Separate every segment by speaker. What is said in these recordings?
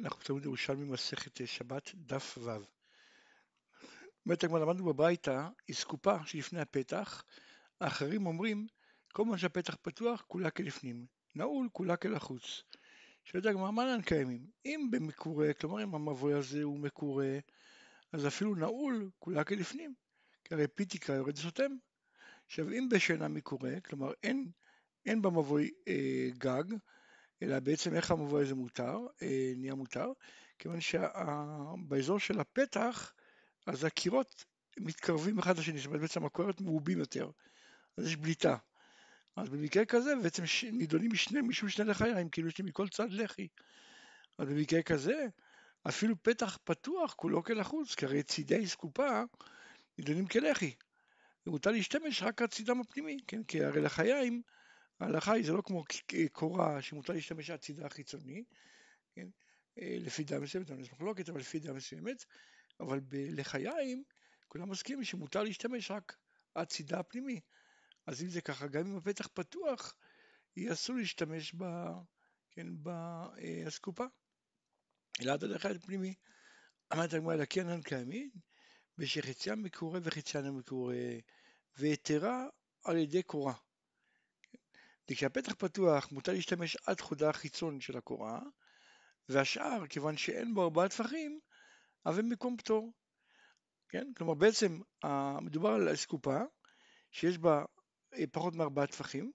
Speaker 1: אנחנו תלמוד ירושלמי מסכת שבת, דף ו'. באמת הגמרא למדנו בברייתא, היא סקופה שלפני הפתח, האחרים אומרים, כל מה שהפתח פתוח, כולה כלפנים, נעול, כולה כלחוץ. שואלת הגמרא, לן קיימים? אם במקורה, כלומר אם המבוי הזה הוא מקורה, אז אפילו נעול, כולה כלפנים, כי הרי פי תקרא יורד סותם. עכשיו אם בשינה מקורה, כלומר אין, אין במבוי אה, גג, אלא בעצם איך המבוי הזה מותר, אה, נהיה מותר, כיוון שבאזור של הפתח, אז הקירות מתקרבים אחד לשני, זאת אומרת בעצם הקורת מעובים יותר, אז יש בליטה. אז במקרה כזה בעצם נידונים משני, משום שני לחיים, כאילו יש לי מכל צד לחי. אז במקרה כזה, אפילו פתח פתוח כולו כלחוץ, כי הרי צידי סקופה נידונים כלחי. ומותר להשתמש רק הצידם הפנימי, כן? כי הרי לחיים ההלכה היא זה לא כמו קורה שמותר להשתמש על צידה החיצוני, כן? אה, לפי דעה מסוימת, אני מחלוקת, אבל לפי דעה מסוימת, אבל בלחיים כולם מסכימים שמותר להשתמש רק על צידה הפנימי. אז אם זה ככה, גם אם הפתח פתוח, יהיה אסור להשתמש ב, כן, באסקופה, אלא עד הדרך הפנימי. אמרת הגמרא, אלא כן קיימים, ושחציה מקורה וחציה מקורה, והיתרה על ידי קורה. וכשהפתח פתוח מותר להשתמש עד חודה החיצון של הקורה, והשאר, כיוון שאין בו ארבעה טפחים, אבל מקום פטור. כן? כלומר בעצם מדובר על אסקופה שיש בה אה, פחות מארבעה טפחים,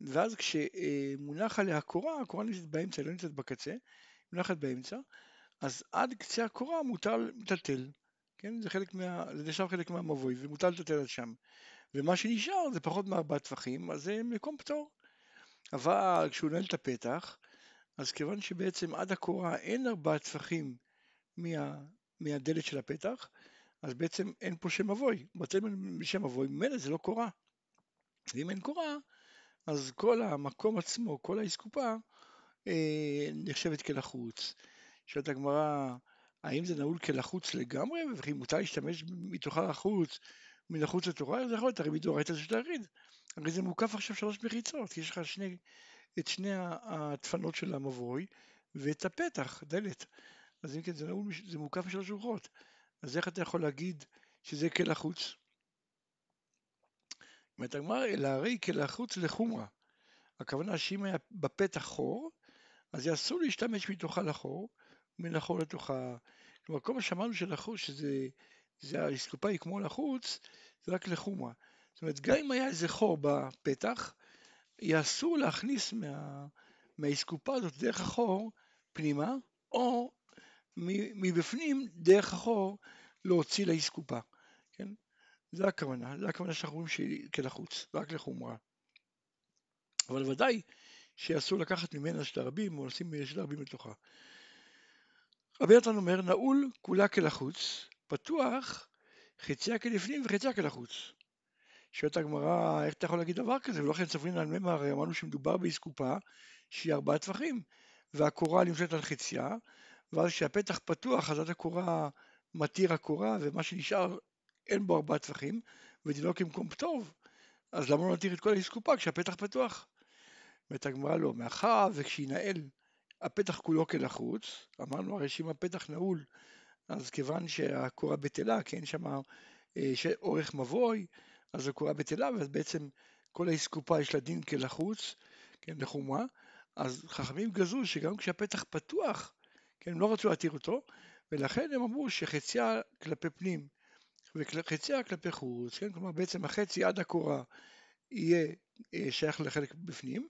Speaker 1: ואז כשמונח עליה הקורה, הקורה נמצאת באמצע, לא נמצאת בקצה, מונחת באמצע, אז עד קצה הקורה מותר לטלטל, כן? זה חלק מה... זה נחשב חלק מהמבוי, ומותר לטלטל עד שם. ומה שנשאר זה פחות מארבעה טפחים, אז זה מקום פטור. אבל כשהוא נועל את הפתח, אז כיוון שבעצם עד הקורה אין ארבעה טפחים מה, מהדלת של הפתח, אז בעצם אין פה שם אבוי. בצד שם אבוי, ממילא זה לא קורה. ואם אין קורה, אז כל המקום עצמו, כל האסקופה, אה, נחשבת כלחוץ. שואלת הגמרא, האם זה נעול כלחוץ לגמרי, וכי מותר להשתמש מתוכה לחוץ מן החוץ לתורה, זה יכול להיות הרי מדאורייתא של להגיד. הרי זה מוקף עכשיו שלוש מחיצות, יש לך שני, את שני הדפנות של המבוי ואת הפתח, דלת. אז אם כן, זה, נעול, זה מוקף משלוש רוחות. אז איך אתה יכול להגיד שזה כל החוץ? אומרת הגמרא, אלא הרי כל החוץ לחומרה. הכוונה שאם היה בפתח חור, אז אסור להשתמש מתוכה לחור, מן החור לתוכה. כלומר, כל מה שאמרנו של שזה זה האסקופה היא כמו לחוץ, זה רק לחומרה. זאת אומרת, גם אם היה איזה חור בפתח, יהיה אסור להכניס מה, מהאסקופה הזאת דרך החור פנימה, או מבפנים דרך החור להוציא לאסקופה, כן? זה הכוונה, זה הכוונה שאנחנו רואים שהיא כלחוץ, רק לחומרה. אבל ודאי שאסור לקחת ממנה של הרבים או לשים של הרבים לתוכה. רבי נתן אומר, נעול כולה כלחוץ, פתוח, חציה כלפנים וחציה כלחוץ. שואלת הגמרא, איך אתה יכול להגיד דבר כזה? ולא כן סופרים על ממה, הרי אמרנו שמדובר באסקופה שהיא ארבעה טווחים, והקורה נמצאת על חציה, ואז כשהפתח פתוח, אז עד הקורה מתיר הקורה, ומה שנשאר אין בו ארבעה טווחים, ודינו כמקום טוב, אז למה לא נתיר את כל האסקופה כשהפתח פתוח? אומרת הגמרא לא, מאחר וכשינעל הפתח כולו כלחוץ, אמרנו הרי שאם הפתח נעול אז כיוון שהקורה בטלה, כי אין שם אה, אורך מבוי, אז הקורה בטלה, ואז בעצם כל האסקופה יש לה דין כלחוץ, כן, לחומה, אז חכמים גזרו שגם כשהפתח פתוח, כן, הם לא רצו להתיר אותו, ולכן הם אמרו שחציה כלפי פנים וחציה כלפי חוץ, כן, כלומר בעצם החצי עד הקורה יהיה אה, שייך לחלק בפנים,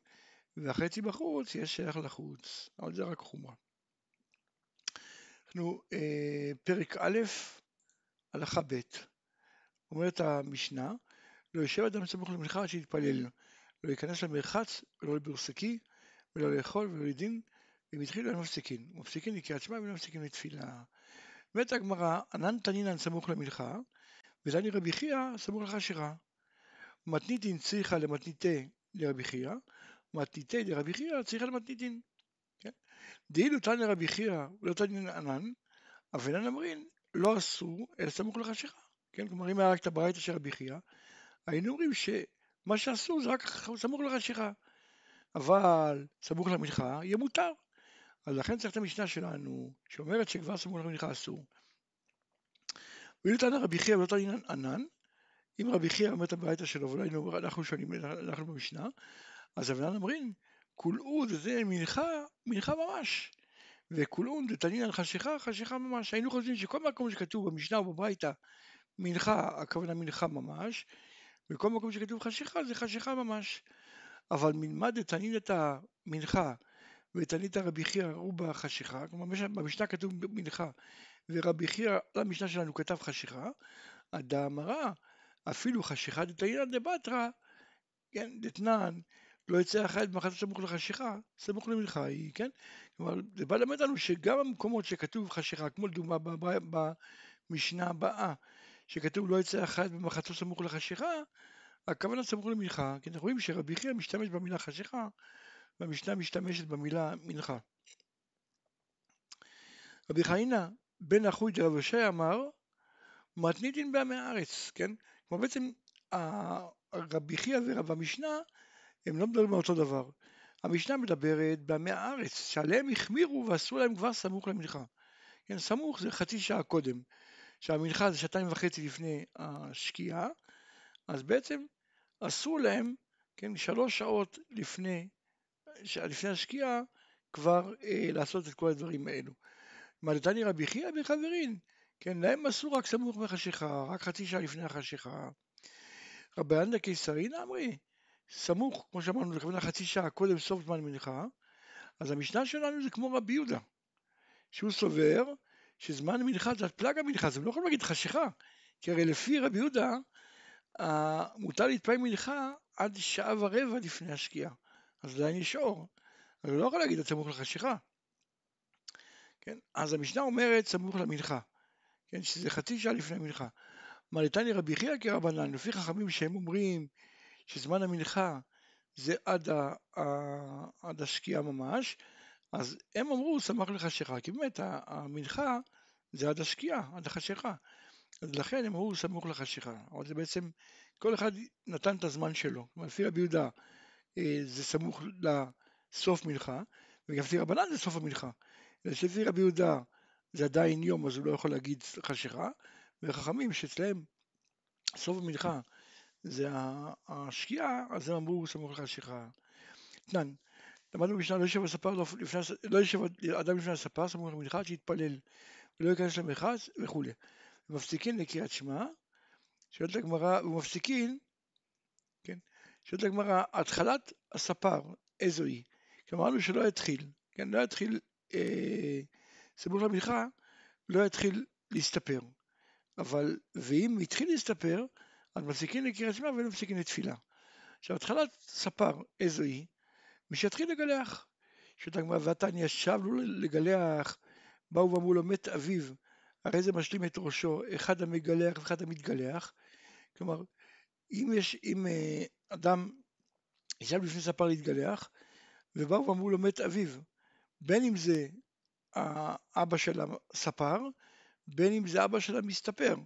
Speaker 1: והחצי בחוץ יהיה שייך לחוץ, אבל זה רק חומה. אנחנו אה, פרק א', הלכה ב', אומרת המשנה, לא יושב אדם סמוך למנחה עד שיתפלל, לא ייכנס למרחץ ולא לברסקי ולא לאכול ולא לדין, והם התחילו לא מפסיקין, מפסיקין לקריאת שמע ולא מפסיקין לתפילה. אומרת הגמרא, ענן תנינן סמוך למנחה, ודני רבי חייא סמוך לחשירה. מתניתין צריכה למתניתי לרבי חייא, מתניתי לרבי חייא צריכה למתניתין. דאילו תנא רבי חייא ולא תנא ענן, אבנן אמרין לא אסור אלא סמוך לחשיכה. כן, כלומר אם היה רק את הברייתא של רבי חייא, היינו אומרים שמה שאסור זה רק סמוך לחשיכה. אבל סמוך למנחה יהיה מותר. אז לכן צריך את המשנה שלנו, שאומרת שכבר סמוך למנחה אסור. ואילו רבי חייא ולא ענן, אם רבי חייא אומר את הברייתא שלו, ואולי אנחנו שואלים, אנחנו במשנה, אז אבנן אומרים, כולאוד זה מנחה, מנחה ממש. וכולאון דתנין על חשיכה, חשיכה ממש. היינו חושבים שכל מקום שכתוב במשנה או בברייתא מנחה, הכוונה מנחה ממש, וכל מקום שכתוב חשיכה זה חשיכה ממש. אבל מלמד דתנין את המנחה ותנית רבי חייא ראו בחשיכה, כלומר במשנה כתוב מנחה ורבי חייא למשנה שלנו כתב חשיכה, הדאמרה אפילו חשיכה דתנינא דבתרא, כן, דתנן, לא יצא אחד במחצה סמוך לחשיכה, סמוך למנחה היא, כן? כלומר, זה בא ללמד לנו שגם המקומות שכתוב חשיכה, כמו לדוגמה במשנה הבאה, שכתוב לא יצא אחד במחצה סמוך לחשיכה, הכוונה סמוך למנחה, כי אנחנו רואים שרבי חייא משתמש במילה חשיכה, והמשנה משתמשת במילה מנחה. רבי חיינה בן אחוי דרב ישי אמר, מתניתין בעמי הארץ, כן? כלומר בעצם רבי חייא ורב המשנה הם לא מדברים על אותו דבר. המשנה מדברת בעמי הארץ, שעליהם החמירו ועשו להם כבר סמוך למנחה. כן, סמוך זה חצי שעה קודם, שהמנחה זה שעתיים וחצי לפני השקיעה, אז בעצם אסור להם, כן, שלוש שעות לפני, לפני השקיעה כבר אה, לעשות את כל הדברים האלו. מדתני רבי חייא בחברין, כן, להם אסור רק סמוך מחשיכה, רק חצי שעה לפני החשיכה. רבי אנדה קיסרין אמרי, סמוך, כמו שאמרנו, לכוונה חצי שעה קודם סוף זמן מנחה, אז המשנה שלנו זה כמו רבי יהודה, שהוא סובר שזמן מנחה זה פלג המנחה, אז הם לא יכולים להגיד חשיכה, כי הרי לפי רבי יהודה, מותר להתפעל מנחה עד שעה ורבע לפני השקיעה, אז עדיין יש אור, אז הוא לא יכול להגיד עד סמוך לחשיכה. כן? אז המשנה אומרת סמוך למנחה, כן? שזה חצי שעה לפני המנחה. מעליתני רבי חייא כרבנן, לפי חכמים שהם אומרים שזמן המנחה זה עד, ה, ה, עד השקיעה ממש, אז הם אמרו שמח לחשיכה, כי באמת המנחה זה עד השקיעה, עד החשיכה. אז לכן הם אמרו סמוך לחשיכה, אבל זה בעצם, כל אחד נתן את הזמן שלו. לפי רבי יהודה אה, זה סמוך לסוף מנחה, וגם לפי רבנן זה סוף המנחה. לפי רבי יהודה זה עדיין יום, אז הוא לא יכול להגיד חשיכה, וחכמים שאצלהם סוף המנחה זה השקיעה, אז הם אמרו סמוך לחשיכה. תנן, למדנו במשנה לא יושב הספר, לא, לפני, לא יושב אדם לפני הספר, סמוך למנחה, שיתפלל ולא ייכנס למרחץ וכולי. ומפסיקין לקריאת שמע, שואלת הגמרא, ומפסיקין, כן, שואלת הגמרא, התחלת הספר, איזו היא? כי אמרנו שלא יתחיל, כן, לא יתחיל אה, סמוך למנחה, לא יתחיל להסתפר. אבל, ואם התחיל להסתפר, אז מפסיקים לקריאת שמע ולא מפסיקים לתפילה. עכשיו, התחלת ספר איזו היא, מי שיתחיל לגלח. שאת הגמרא ועתניה ישב לו לגלח, באו ואמרו לו מת אביו, הרי זה משלים את ראשו, אחד המגלח ואחד המתגלח. כלומר, אם יש, אם אה, אדם ישב לפני ספר להתגלח, ובאו ואמרו לו מת אביו, בין אם זה האבא של הספר, בין אם זה אבא של המסתפר.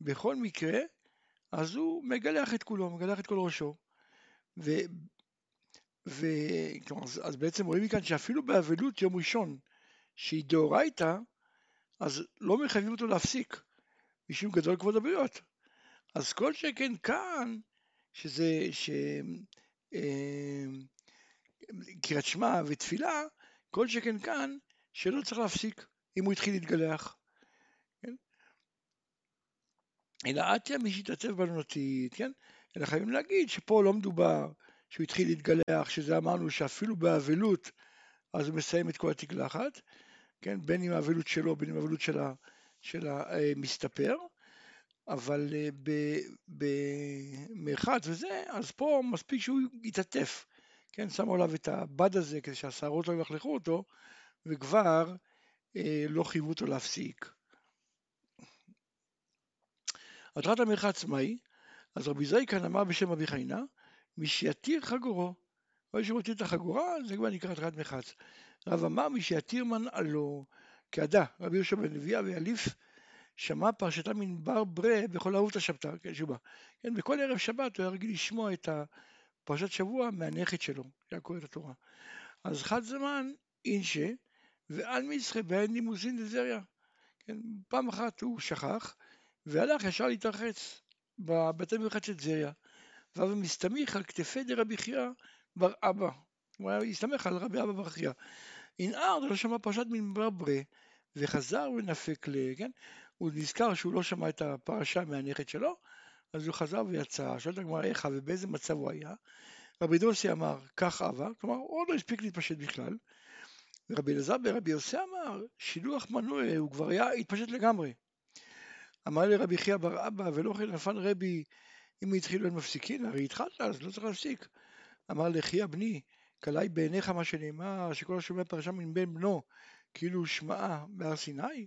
Speaker 1: בכל מקרה, אז הוא מגלח את כולו, מגלח את כל ראשו. ו... ו... כלומר, אז בעצם רואים מכאן שאפילו באבלות יום ראשון, שהיא דאורייתא, אז לא מחייבים אותו להפסיק, משום גדול כבוד הבריות. אז כל שכן כאן, שזה, ש... אה, קריאת שמע ותפילה, כל שכן כאן, שלא צריך להפסיק אם הוא התחיל להתגלח. כן? אלא עטיה מי שהתעצב בלונתית, כן? אלא חייבים להגיד שפה לא מדובר שהוא התחיל להתגלח, שזה אמרנו שאפילו באבלות אז הוא מסיים את כל התגלחת, כן? בין אם האבלות שלו, בין אם האבלות של, המסתפר, אבל אה, במרחץ וזה, אז פה מספיק שהוא יתעטף, כן? שמו עליו את הבד הזה כדי שהשערות לא ילכלכו אותו, וכבר אה, לא חייבו אותו להפסיק. מטרת המרחץ מהי? אז רבי זייקן אמר בשם אבי חיינה, מי שיתיר חגורו. שהוא מתיר את החגורה, זה כבר נקרא התרת מרחץ. רב אמר מי שיתיר מנעלו כעדה, רבי יהושע בן לוויה ויאליף שמע פרשתה בר ברה בכל אהובתא שבתא, כן, שובה. כן, בכל ערב שבת הוא היה רגיל לשמוע את הפרשת שבוע מהנכד שלו, שהיה קורא את התורה. אז חד זמן אינשה, ועל מצחה בהן נימוסין דזריה. כן, פעם אחת הוא שכח, והלך ישר להתרחץ בבתי מרחצת זריה. והוא מסתמיך על כתפי דרבי חייא בר אבא. הוא היה הסתמך על רבי אבא בר חייא. ינער לא שמע פרשת ממברברה, וחזר ונפק ל... כן? הוא נזכר שהוא לא שמע את הפרשה מהנכד שלו, אז הוא חזר ויצא, שואלת הגמרא איך ובאיזה מצב הוא היה. רבי דוסי אמר, כך אבא, כלומר הוא עוד לא הספיק להתפשט בכלל. ורבי אלעזר ברבי יוסי אמר, שילוח מנוי, הוא כבר היה התפשט לגמרי. אמר לרבי חייא בר אבא, ולא כן נפל רבי, אם התחילו הם מפסיקים, הרי התחלת, אז לא צריך להפסיק. אמר לחייא בני, קלעי בעיניך מה שנאמר, שכל השומע פרשה מן בן בנו, כאילו שמעה בהר סיני?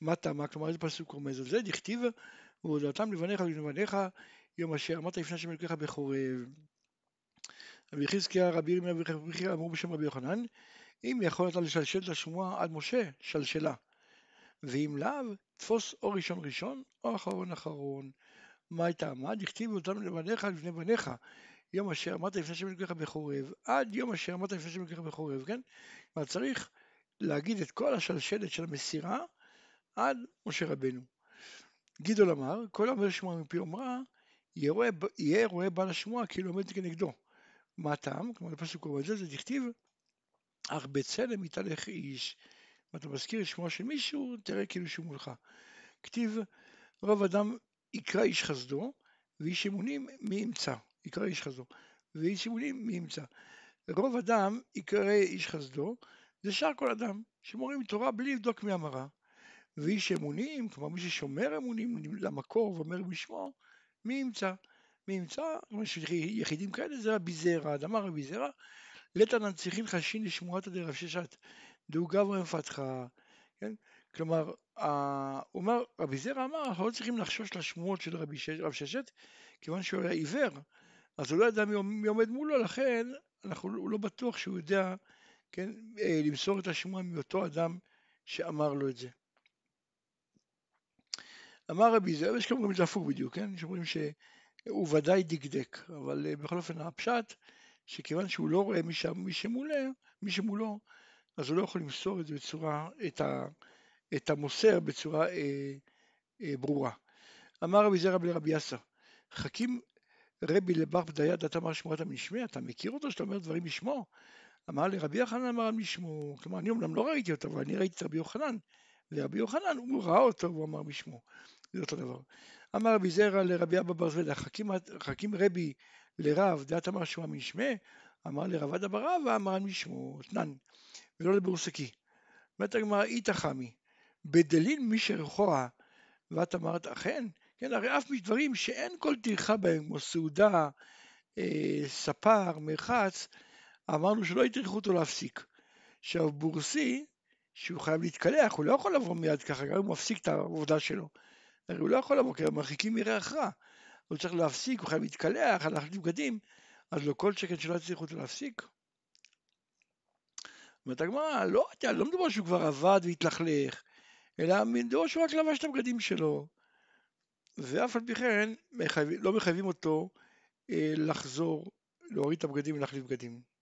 Speaker 1: מה טעמה? כלומר איזה פסוק רומז על זה? דכתיב והודעתם לבניך ולבניך יום אשר אמרת לפני השם אלוקיך בחורב. רבי חזקיה רבי ירמיה ורבי חייא אמרו בשם רבי יוחנן אם יכול אתה לשלשל את השמועה עד משה, שלשלה. ואם לאו, תפוס או ראשון ראשון או אחרון אחרון. מה הייתה? מה דכתיב אותנו לבניך לפני בניך יום אשר אמרת לפני השם אלוקיך בחורב, עד יום אשר אמרת לפני השם אלוקיך בחורב, כן? כלומר צריך להגיד את כל השלשלת של המסירה עד משה רבנו. גדעון אמר, כל אומר שמועה מפי אומרה, יהיה רואה בעל השמועה כאילו עומד כנגדו. מה הטעם? כלומר, הפסוק קורא את זה, זה דכתיב, אך בצלם יתהלך איש. אם אתה מזכיר את שמו של מישהו, תראה כאילו שהוא מולך. כתיב, רוב אדם יקרא איש חסדו, ואיש אמונים מי ימצא. יקרא איש חסדו. ואיש אמונים מי ימצא. רוב אדם יקרא איש חסדו, זה שאר כל אדם, שמורים תורה בלי לבדוק מי אמרה. ואיש אמונים, כלומר מי ששומר אמונים למקור ואומר בשמו, מי ימצא? מי ימצא? יחידים כאלה זה רבי זרע, אדמה רבי זרע, לטענן צריכין חשין לשמועתא דרב ששת, דהו גברא מפתחה, כן? כלומר, הוא אומר, רבי זרע אמר, אנחנו לא צריכים לחשוש לשמועות של רבי שש, רב ששת, כיוון שהוא היה עיוור, אז הוא לא ידע מי, עומד מולו, לכן אנחנו, הוא לא בטוח שהוא יודע, כן, אה, למסור את השמועה מאותו אדם שאמר לו את זה. אמר רבי זרע, יש כאלה את זה הפוך בדיוק, כן? יש אומרים שהוא ודאי דקדק, אבל אה, בכל אופן הפשט, שכיוון שהוא לא רואה מי, ש... מי, שמולו, מי שמולו, אז הוא לא יכול למסור את זה בצורה, את, ה... את המוסר בצורה אה, אה, ברורה. אמר רבי זרע לרבי יאסר, חכים רבי לבר פדיה דת אמר שמורת המשמע, אתה מכיר אותו שאתה אומר דברים בשמו? אמר לי רבי יוחנן אמר משמו, כלומר אני אומנם לא ראיתי אותו, אבל אני ראיתי את רבי יוחנן, ורבי יוחנן הוא ראה אותו והוא אמר בשמו, זה אותו דבר. אמר רבי זרע לרבי אבא בר זבדה, חכים, חכים רבי לרב, דעת אמר שמע משמה, אמר לרב עדה ברב ואמר על משמו, תנן, ולא לברוסקי. אומרת הגמרא, איתא חמי, בדלין מי שרחוה, ואת אמרת אכן, כן, הרי אף מדברים שאין כל טרחה בהם, כמו סעודה, אה, ספר, מרחץ, אמרנו שלא יטרחו אותו להפסיק. עכשיו בורסי, שהוא חייב להתקלח, הוא לא יכול לבוא מיד ככה, גם אם הוא מפסיק את העבודה שלו. הרי הוא לא יכול לבוא, כי הם מרחיקים מריח רע. הוא צריך להפסיק, הוא חייב להתקלח, להחליף בגדים, אז לא כל שקט שלא יצליחו אותו להפסיק. אומרת הגמרא, לא, אתה לא מדבר שהוא כבר עבד והתלכלך, אלא מדבר שהוא רק לבש את הבגדים שלו. ואף על פי כן לא מחייבים אותו אה, לחזור, להוריד את הבגדים ולהחליף בגדים.